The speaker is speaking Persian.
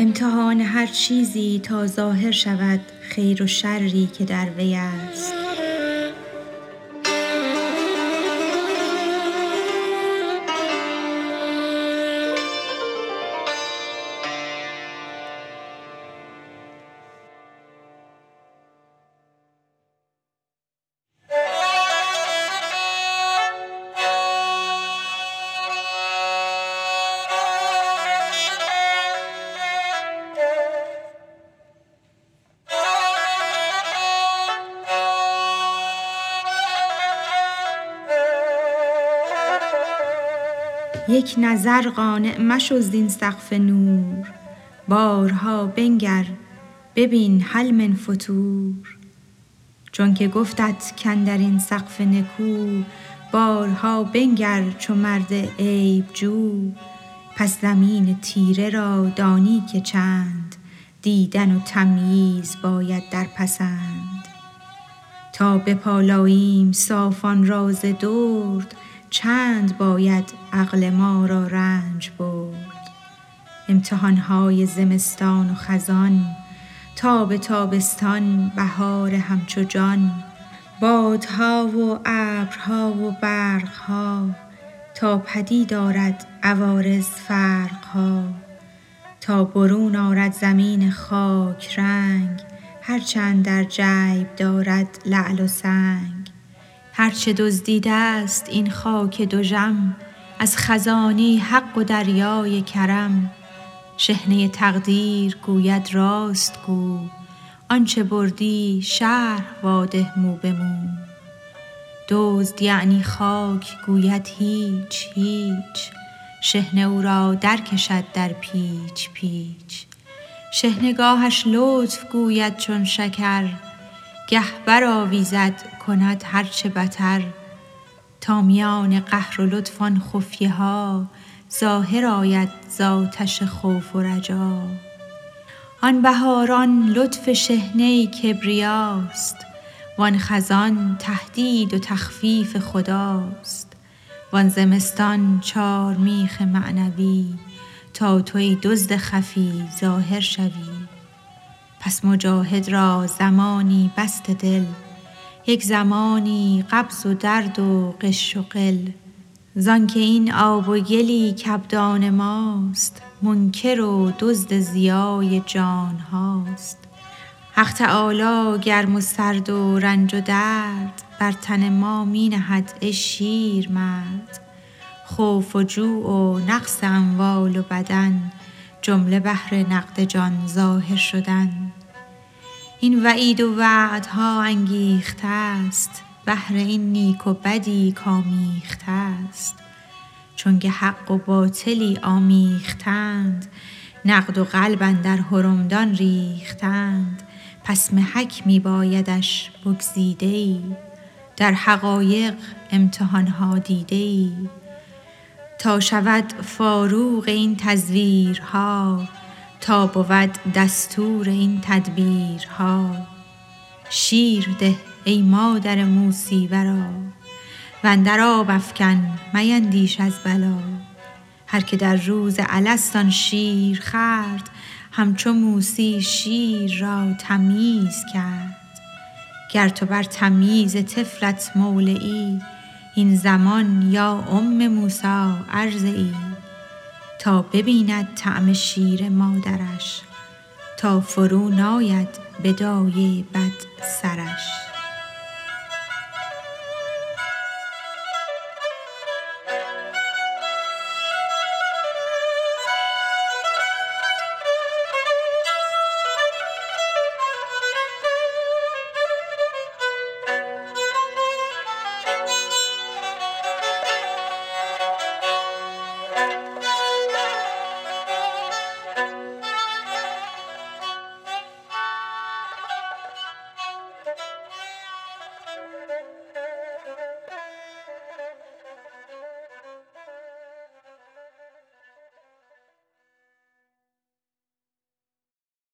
امتحان هر چیزی تا ظاهر شود خیر و شری که در وی است. یک نظر قانع مشو زین سقف نور. بارها بنگر ببین هل من فطور چونک گفتت کاندر این سقف نکو بارها بنگر چو مرد عیب جو. پس زمین تیره را دانی که چند دیدن و تمییز باید در پسند. تا بپالاییم صاف آن را ز درد چند باید عقل ما را رنج برد. امتحان های زمستان و خزان تاب تابستان بهار همچو جان. بادها و ابرها و برق ها تا پدید آرد عوارض فرق ها تا برون آرد زمین خاک رنگ هر چه اندر جیب دارد لعل و سنگ. هر چه دزدیده ست این خاک دژم از خزانی حق و دریای کرم. شحنه تقدیر گوید راست گو آنچ بردی شرح واده مو به مو. دزد یعنی خاک گوید هیچ هیچ. شحنه او را درکشد در پیچ پیچ. شحنه گاهش لطف گوید چون شکر گه برآویزد کند هر چه بتر. تا میان قهر و لطف آن خفیه ها ظاهر آید ز آتش خوف و رجا. آن بهاران لطف شحنه کبریاست وان خزان تهدید و تخفیف خداست. وان زمستان چارمیخ معنوی تا تو ای دزد خفی ظاهر شوی. پس مجاهد را زمانی بسط دل یک زمانی قبض و درد و غش و غل زانک این آب و گلی کابدان ماست منکر و دزد ضیای جان هاست. حق تعالی گرم و سرد و رنج و درد بر تن ما می نهد ای شیرمرد خوف و جوع و نقص اموال و بدن جمله بهر نقد جان ظاهر شدن. این وعید و وعدها انگیخته ست بهر این نیک و بدی کآمیخته ست چونک حق و باطلی آمیختند نقد و قلب اندر حرمدان ریختند. پس محک می بایدش بگزیده ای در حقایق امتحان ها دیده ای تا شود فاروق این تزویرها تا بود دستور این تدبیرها. شیر ده ای مادر موسی ورا و اندر آب افکن میندیش از بلا. هر که در روز الست آن شیر خورد همچو موسی شیر را تمییز کرد. گر تو بر تمییز طفلت مولعی این زمان یا ام موسی ارضعی تا ببیند طعم شیر مادرش تا فرو ناید به دایه بد سرش